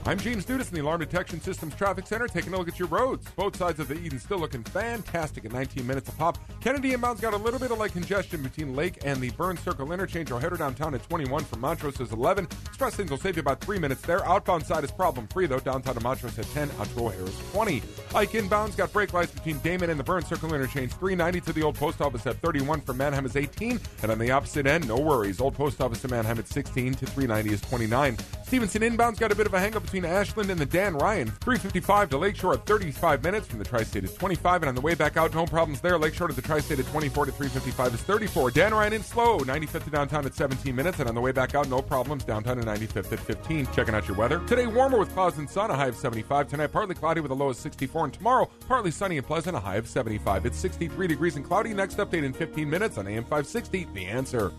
I'm James Nudis in the Alarm Detection Systems Traffic Center, taking a look at your roads. Both sides of the Edens still looking fantastic at 19 minutes a pop. Kennedy inbound's got a little bit of light congestion between Lake and the Byrne Circle interchange. O'Hare downtown at 21 from Montrose is 11. Express lanes will save you about three minutes there. Outbound side is problem free though. Downtown to Montrose at 10. Out to O'Hare is 20. Ike inbound's got brake lights between Damen and the Byrne Circle interchange. 390 to the Old Post Office at 31 from Mannheim is 18. And on the opposite end, no worries. Old Post Office to Mannheim at 16 to 390 is 29. Stevenson inbound's got a bit of a hang up between Ashland and the Dan Ryan. 355 to Lakeshore at 35 minutes from the Tri State is 25. And on the way back out, no problems there. Lakeshore to the Tri State at 24 to 355 is 34. Dan Ryan in slow. 95th to downtown at 17 minutes. And on the way back out, no problems. Downtown to 95th at 15. Checking out your weather. Today, warmer with clouds and sun, a high of 75. Tonight, partly cloudy with a low of 64. And tomorrow, partly sunny and pleasant, a high of 75. It's 63 degrees and cloudy. Next update in 15 minutes on AM 560. The answer.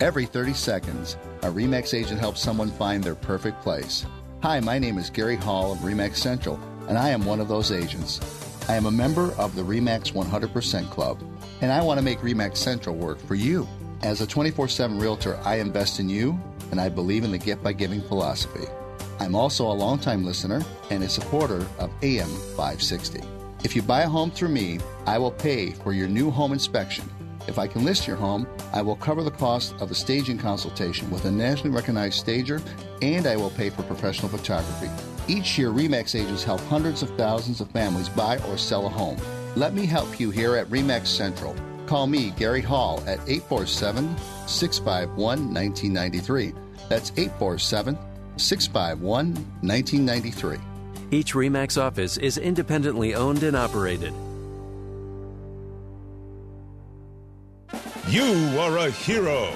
Every 30 seconds, a REMAX agent helps someone find their perfect place. Hi, my name is Gary Hall of REMAX Central, and I am one of those agents. I am a member of the REMAX 100% Club, and I want to make REMAX Central work for you. As a 24 7 realtor, I invest in you, and I believe in the Get by Giving philosophy. I'm also a longtime listener and a supporter of AM 560. If you buy a home through me, I will pay for your new home inspection. If I can list your home, I will cover the cost of a staging consultation with a nationally recognized stager, and I will pay for professional photography. Each year, REMAX agents help hundreds of thousands of families buy or sell a home. Let me help you here at REMAX Central. Call me, Gary Hall, at 847 651 1993. That's 847 651 1993. Each REMAX office is independently owned and operated. You are a hero.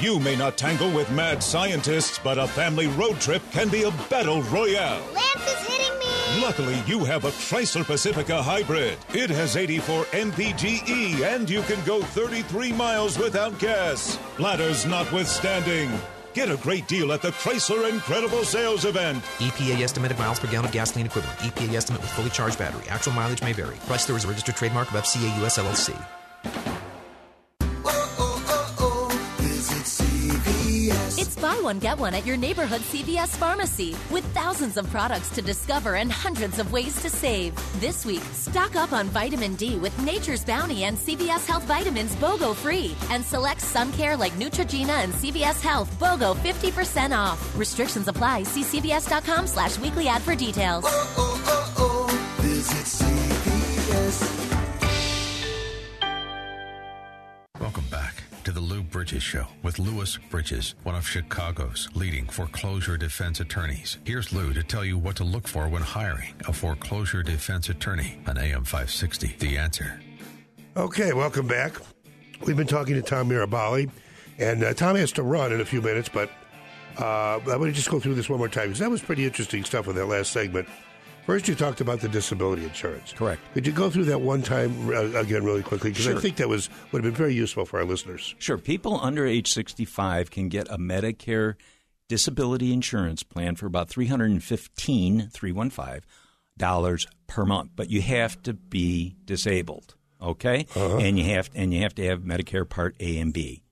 You may not tangle with mad scientists, but a family road trip can be a battle royale. Lance is hitting me! Luckily, you have a Chrysler Pacifica hybrid. It has 84 mpge, and you can go 33 miles without gas. Ladders notwithstanding. Get a great deal at the Chrysler Incredible Sales Event. EPA estimated miles per gallon of gasoline equivalent. EPA estimate with fully charged battery. Actual mileage may vary. Chrysler is a registered trademark of FCA US LLC. Buy one, get one at your neighborhood CVS pharmacy with thousands of products to discover and hundreds of ways to save. This week, stock up on vitamin D with Nature's Bounty and CVS Health Vitamins BOGO free. And select sun care like Neutrogena and CVS Health BOGO 50% off. Restrictions apply. See CVS.com slash weekly ad for details. Oh, oh, oh, Visit CVS. To the Lou Bridges Show with Louis Bridges, one of Chicago's leading foreclosure defense attorneys. Here's Lou to tell you what to look for when hiring a foreclosure defense attorney on AM 560. The answer. Okay, welcome back. We've been talking to Tom Mirabali, and uh, Tom has to run in a few minutes, but uh, I'm going to just go through this one more time because that was pretty interesting stuff in that last segment. First, you talked about the disability insurance. Correct. Could you go through that one time uh, again, really quickly? Because I think that was would have been very useful for our listeners. Sure. People under age 65 can get a Medicare disability insurance plan for about 315 315 dollars per month, but you have to be disabled, okay? And you have and you have to have Medicare Part A and B.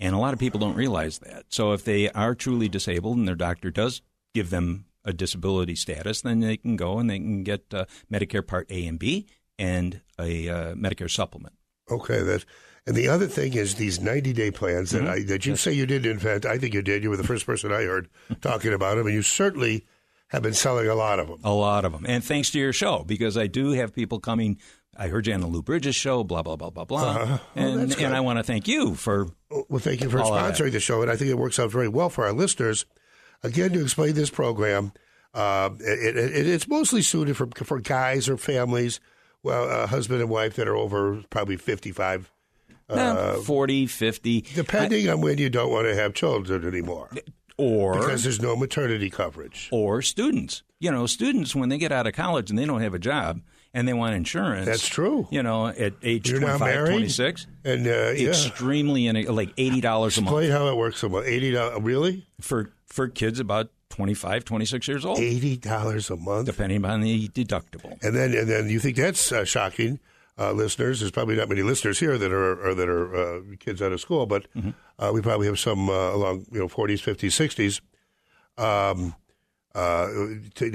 And a lot of people don't realize that. So if they are truly disabled and their doctor does give them a disability status, then they can go and they can get uh, Medicare Part A and B and a uh, Medicare supplement. Okay, that. And the other thing is these 90 day plans that Mhm. I, that you say you did invent. I think you did. You were the first person I heard *laughs* talking about them, and you certainly have been selling a lot of them. A lot of them. And thanks to your show, because I do have people coming. I heard you on the Lou Bridges show, blah, blah, blah, blah, blah. Uh-huh. Oh, and, and I want to thank you for. Well, thank you for all of that. sponsoring the show, and I think it works out very well for our listeners. Again, to explain this program, uh, it, it, it's mostly suited for for guys or families, well, a husband and wife that are over probably fifty five. Uh, 40, 50. Depending on when you don't want to have children anymore. Or because there's no maternity coverage. Or students. You know, students, when they get out of college and they don't have a job and they want insurance. That's true. You know, at age You're 25, married? 26. And, uh, yeah. Extremely, in like $80 a month. Explain how it works. About eighty dollars, really? For, for kids about 25, 26 years old. Eighty dollars a month, depending on the deductible. And then, and then you think that's uh, shocking, uh, listeners? There's probably not many listeners here that are or that are uh, kids out of school, but Mm-hmm. uh, we probably have some uh, along you know 40s, 50s, 60s. Um, uh,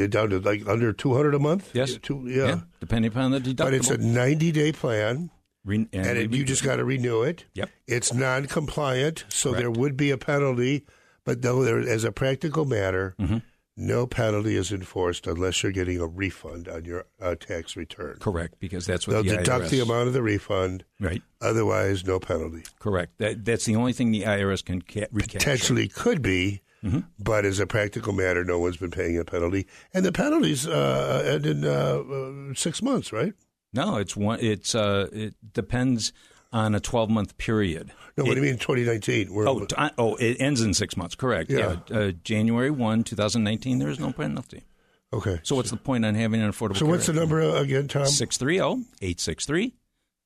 down to like under 200 a month. Yes. Two, yeah. Depending upon the deductible. But it's a 90 day plan. And and it, you just got to renew it. Yep. It's non-compliant, so Correct. there would be a penalty. But though there, as a practical matter, Mm-hmm. no penalty is enforced unless you're getting a refund on your uh, tax return. Correct, because that's what They'll the deduct the amount of the refund. Right. Otherwise, no penalty. Correct. That, that's the only thing the IRS can ca- recapture. Potentially could be, Mm-hmm. but as a practical matter, no one's been paying a penalty, and the penalties uh, end in uh, uh, six months, right? No, it's one. It's uh, it depends on a twelve month period. No, what do you mean 2019? We're, Oh, t- I- oh, it ends in six months. Correct. Yeah. Yeah. Uh, January one, two thousand nineteen. There is no penalty. Okay. So what's the point on having an affordable? so what's the number uh, again, Tom?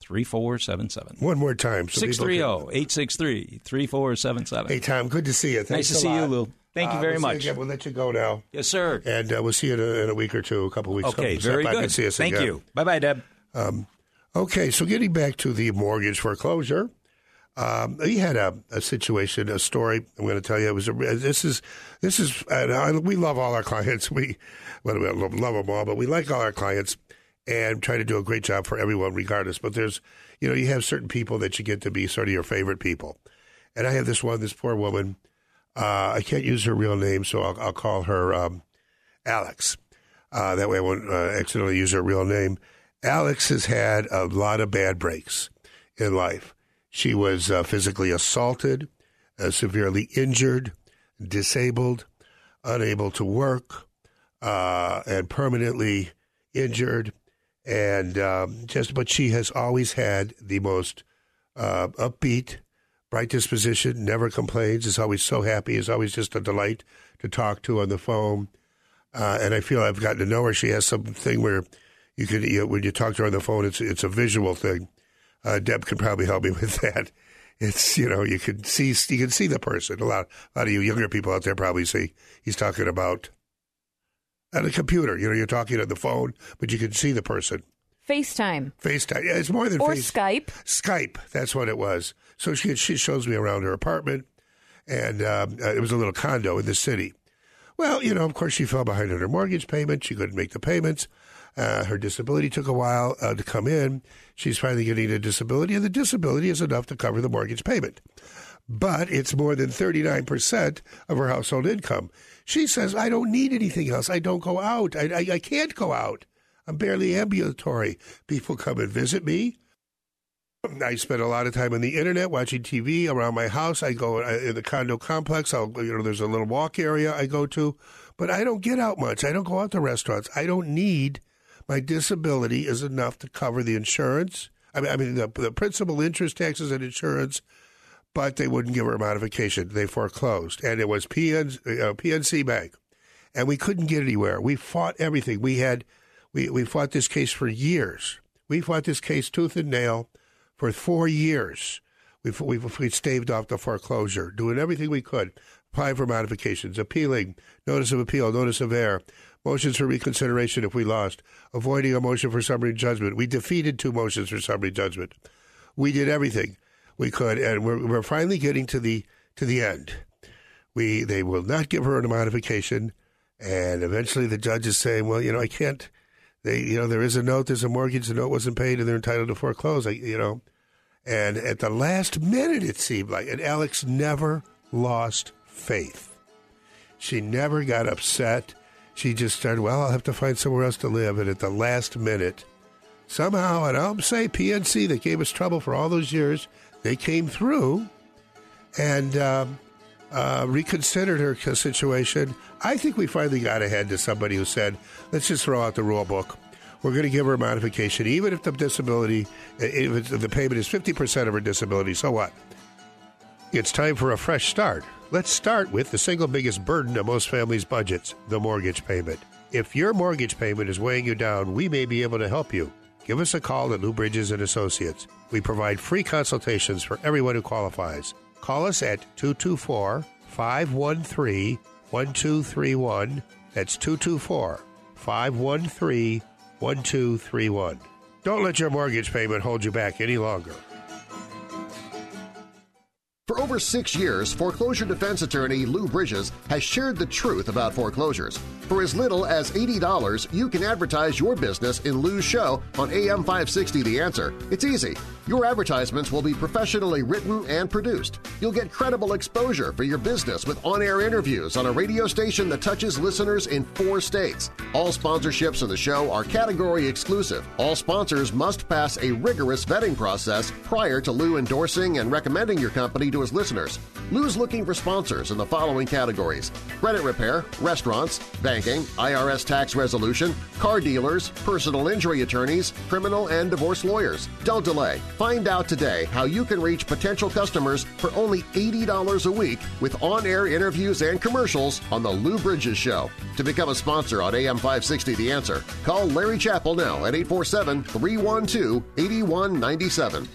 630-863-3477. One more time. so 630-863-3477. Hey, Tom, good to see you. Thanks Nice to see you. Lou. Thank you Uh, very we'll much. We'll let you go now. Yes, sir. And uh, we'll see you in a, in a week or two, a couple weeks. Okay, very good. see us Thank again. you. Bye-bye, Deb. Um, okay, so getting back to the mortgage foreclosure, um, he had a, a situation, a story. I'm going to tell you. It was a, this is this is we love all our clients. *laughs* We well, we love, love them all, but we like all our clients and try to do a great job for everyone, regardless. But there's you know you have certain people that you get to be sort of your favorite people, and I have this one, this poor woman. Uh, I can't use her real name, so I'll, I'll call her um, Alex. Uh, that way I won't uh, accidentally use her real name. Alex has had a lot of bad breaks in life. She was uh, physically assaulted, uh, severely injured, disabled, unable to work, uh, and permanently injured. And um, just, but she has always had the most uh, upbeat, bright disposition, never complains, is always so happy, is always just a delight to talk to on the phone. Uh, and I feel I've gotten to know her. She has something where you can, you know, when you talk to her on the phone, it's it's a visual thing. Uh, Deb can probably help me *laughs* with that. It's you know you can see you can see the person. A lot a lot of you younger people out there probably see he's talking about at a computer. You know, you're talking on the phone, but you can see the person. FaceTime. FaceTime. Yeah, it's more than FaceTime. Or face- Skype. Skype. That's what it was. So she she shows me around her apartment, and um, uh, it was a little condo in the city. Well, you know, of course, she fell behind on her mortgage payment. She couldn't make the payments. Uh, her disability took a while uh, to come in. She's finally getting a disability, and the disability is enough to cover the mortgage payment. But it's more than 39% of her household income. She says, I don't need anything else. I don't go out. I, I, I can't go out. I'm barely ambulatory. People come and visit me. I spend a lot of time on the internet watching TV around my house. I go uh, in the condo complex. I'll, you know, there's a little walk area I go to, but I don't get out much. I don't go out to restaurants. I don't need my disability is enough to cover the insurance. I mean, I mean the, the principal, interest, taxes, and insurance, but they wouldn't give her a modification. They foreclosed, and it was PN, uh, PNC Bank, and we couldn't get anywhere. We fought everything. We had, we we fought this case for years. We fought this case tooth and nail for four years. We've, we've, we've staved off the foreclosure, doing everything we could, applying for modifications, appealing, notice of appeal, notice of error, motions for reconsideration if we lost, avoiding a motion for summary judgment. We defeated two motions for summary judgment. We did everything we could, and we're, we're finally getting to the to the end. We they will not give her a modification, and eventually the judge is saying, "Well, you know, I can't." They, you know, there is a note. There's a mortgage. The note wasn't paid, and they're entitled to foreclose. I, you know, and at the last minute, it seemed like, and Alex never lost faith. She never got upset. She just started, well, I'll have to find somewhere else to live. And at the last minute, somehow, and I'll say PNC that gave us trouble for all those years, they came through and um, uh, reconsidered her situation. I think we finally got ahead to somebody who said, let's just throw out the rule book we're going to give her a modification, even if the disability, if the payment is 50% of her disability. So what? It's time for a fresh start. Let's start with the single biggest burden of most families' budgets the mortgage payment. If your mortgage payment is weighing you down, we may be able to help you. Give us a call at Lou Bridges and Associates. We provide free consultations for everyone who qualifies. Call us at 224 513 1231. That's 224 513 1231. Don't let your mortgage payment hold you back any longer. For over six years, foreclosure defense attorney Lou Bridges has shared the truth about foreclosures. For as little as $80, you can advertise your business in Lou's show on AM 560 The Answer. It's easy. Your advertisements will be professionally written and produced. You'll get credible exposure for your business with on-air interviews on a radio station that touches listeners in four states. All sponsorships in the show are category exclusive. All sponsors must pass a rigorous vetting process prior to Lou endorsing and recommending your company to his listeners. Lou's looking for sponsors in the following categories. Credit repair, restaurants, banking, IRS tax resolution, car dealers, personal injury attorneys, criminal and divorce lawyers. Don't delay. Find out today how you can reach potential customers for only $80 a week with on-air interviews and commercials on The Lou Bridges Show. To become a sponsor on AM 560 The Answer, call Larry Chappell now at 847-312-8197.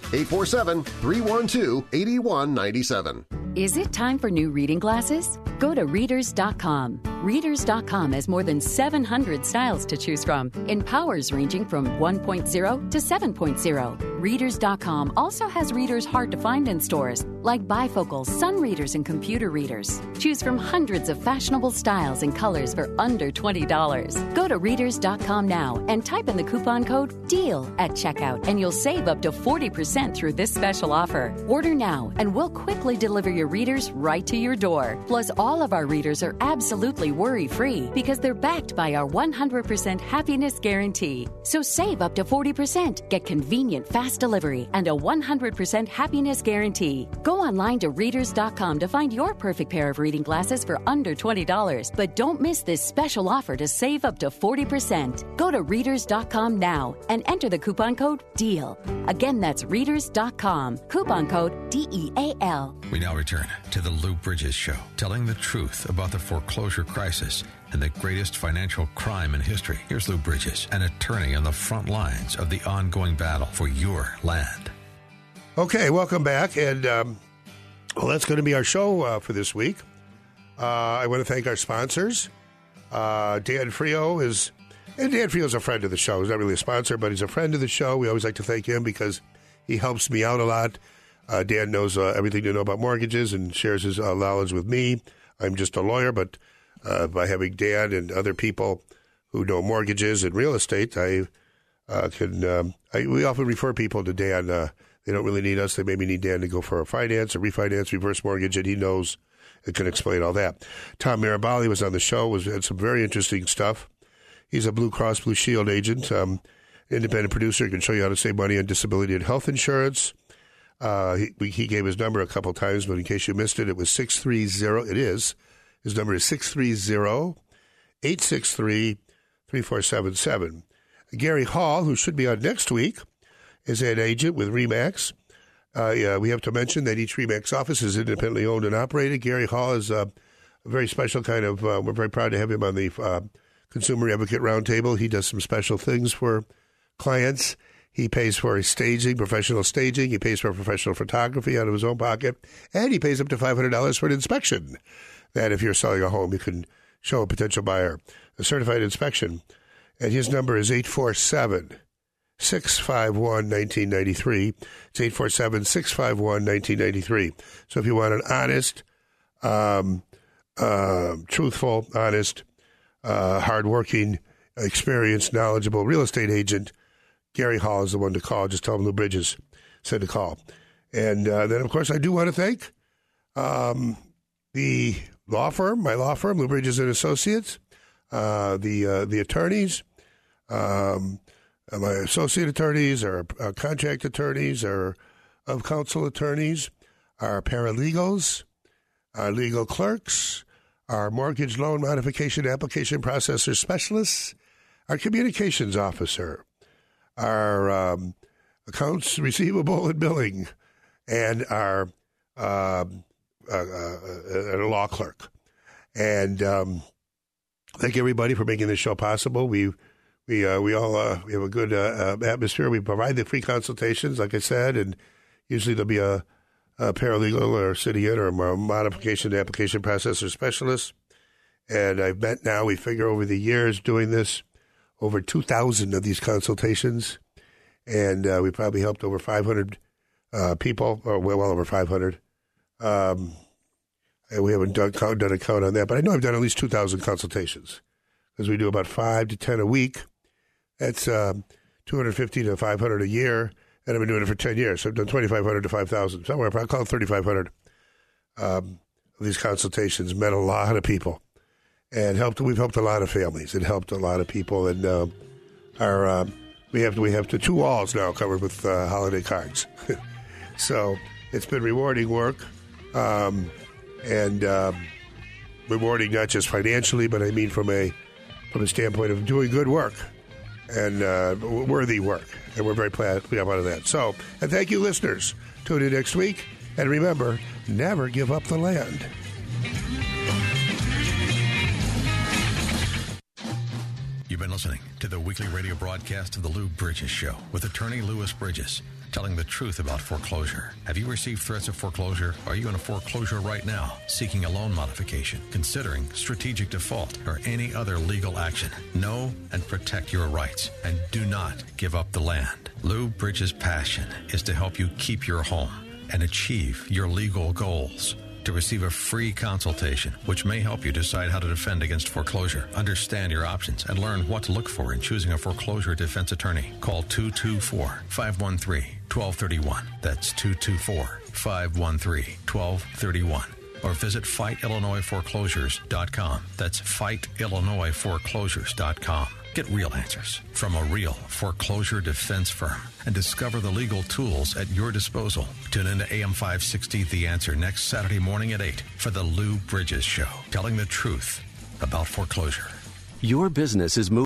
847-312-8197. Is it time for new reading glasses? Go to Readers.com. Readers.com has more than 700 styles to choose from in powers ranging from 1.0 to 7.0. Readers.com also has readers hard to find in stores like bifocals, sun readers, and computer readers. Choose from hundreds of fashionable styles and colors for under $20. Go to Readers.com now and type in the coupon code DEAL at checkout, and you'll save up to 40% through this special offer. Order now, and we'll quickly deliver your readers right to your door. Plus, all of our readers are absolutely worry free because they're backed by our 100% happiness guarantee. So save up to 40%, get convenient, fast delivery, and a 100% happiness guarantee. Go online to readers.com to find your perfect pair of reading glasses for under $20. But don't miss this special offer to save up to 40%. Go to readers.com now and enter the coupon code DEAL. Again, that's readers.com. Coupon code D E A L. We now return to the Lou Bridges Show, telling the truth about the foreclosure crisis and the greatest financial crime in history. Here's Lou Bridges, an attorney on the front lines of the ongoing battle for your land. Okay, welcome back. And, um, well, that's going to be our show uh, for this week. Uh, I want to thank our sponsors. Uh, Dan Frio is, and Dan Frio is a friend of the show. He's not really a sponsor, but he's a friend of the show. We always like to thank him because he helps me out a lot. Uh, Dan knows uh, everything to know about mortgages and shares his uh, knowledge with me. I'm just a lawyer, but uh, by having Dan and other people who know mortgages and real estate, I uh, can. Um, I, we often refer people to Dan. Uh, they don't really need us. They maybe need Dan to go for a finance, a refinance, reverse mortgage, and he knows and can explain all that. Tom Mirabali was on the show. Was had some very interesting stuff. He's a Blue Cross Blue Shield agent. Um, independent producer, He can show you how to save money on disability and health insurance. Uh, he, he gave his number a couple times, but in case you missed it, it was 630. It is. His number is 630 863 3477. Gary Hall, who should be on next week, is an agent with REMAX. Uh, yeah, we have to mention that each REMAX office is independently owned and operated. Gary Hall is uh, a very special kind of, uh, we're very proud to have him on the uh, Consumer Advocate Roundtable. He does some special things for clients. He pays for his staging, professional staging. He pays for professional photography out of his own pocket. And he pays up to $500 for an inspection. That if you're selling a home, you can show a potential buyer a certified inspection. And his number is 847 651 1993. It's 847 651 1993. So if you want an honest, um, uh, truthful, honest, uh, hardworking, experienced, knowledgeable real estate agent, Gary Hall is the one to call. Just tell him Lou Bridges said to call. And uh, then, of course, I do want to thank um, the law firm, my law firm, Lou Bridges and Associates, uh, the uh, the attorneys, um, uh, my associate attorneys, our, our contract attorneys, our of counsel attorneys, our paralegals, our legal clerks, our mortgage loan modification application processor specialists, our communications officer, our um, accounts receivable and billing, and our um, uh, uh, uh, law clerk. And um, thank everybody for making this show possible. We we uh, we all uh, we have a good uh, atmosphere. We provide the free consultations, like I said, and usually there'll be a, a paralegal or city in or modification application processor specialist. And I've met now. We figure over the years doing this over 2,000 of these consultations, and uh, we probably helped over 500 uh, people, or well, well over 500. Um, we haven't done, done a count on that, but I know I've done at least 2,000 consultations because we do about five to 10 a week. That's um, 250 to 500 a year, and I've been doing it for 10 years. So I've done 2,500 to 5,000, somewhere, I'll call it 3,500. Um, these consultations met a lot of people and helped. We've helped a lot of families and helped a lot of people. And uh, our uh, we have we have two walls now covered with uh, holiday cards. *laughs* so it's been rewarding work, um, and um, rewarding not just financially, but I mean from a from a standpoint of doing good work and uh, worthy work. And we're very glad we have out of that. So, and thank you, listeners. Tune in next week. And remember, never give up the land. You've been listening to the weekly radio broadcast of the Lou Bridges Show with attorney Louis Bridges, telling the truth about foreclosure. Have you received threats of foreclosure? Are you in a foreclosure right now, seeking a loan modification, considering strategic default, or any other legal action? Know and protect your rights, and do not give up the land. Lou Bridges' passion is to help you keep your home and achieve your legal goals to receive a free consultation, which may help you decide how to defend against foreclosure, understand your options, and learn what to look for in choosing a foreclosure defense attorney. Call 224 513 1231. That's 224 513 1231 or visit fightillinoisforeclosures.com. That's fightillinoisforeclosures.com. Get real answers from a real foreclosure defense firm and discover the legal tools at your disposal. Tune in to AM 560 The Answer next Saturday morning at 8 for the Lou Bridges Show, telling the truth about foreclosure. Your business is moving.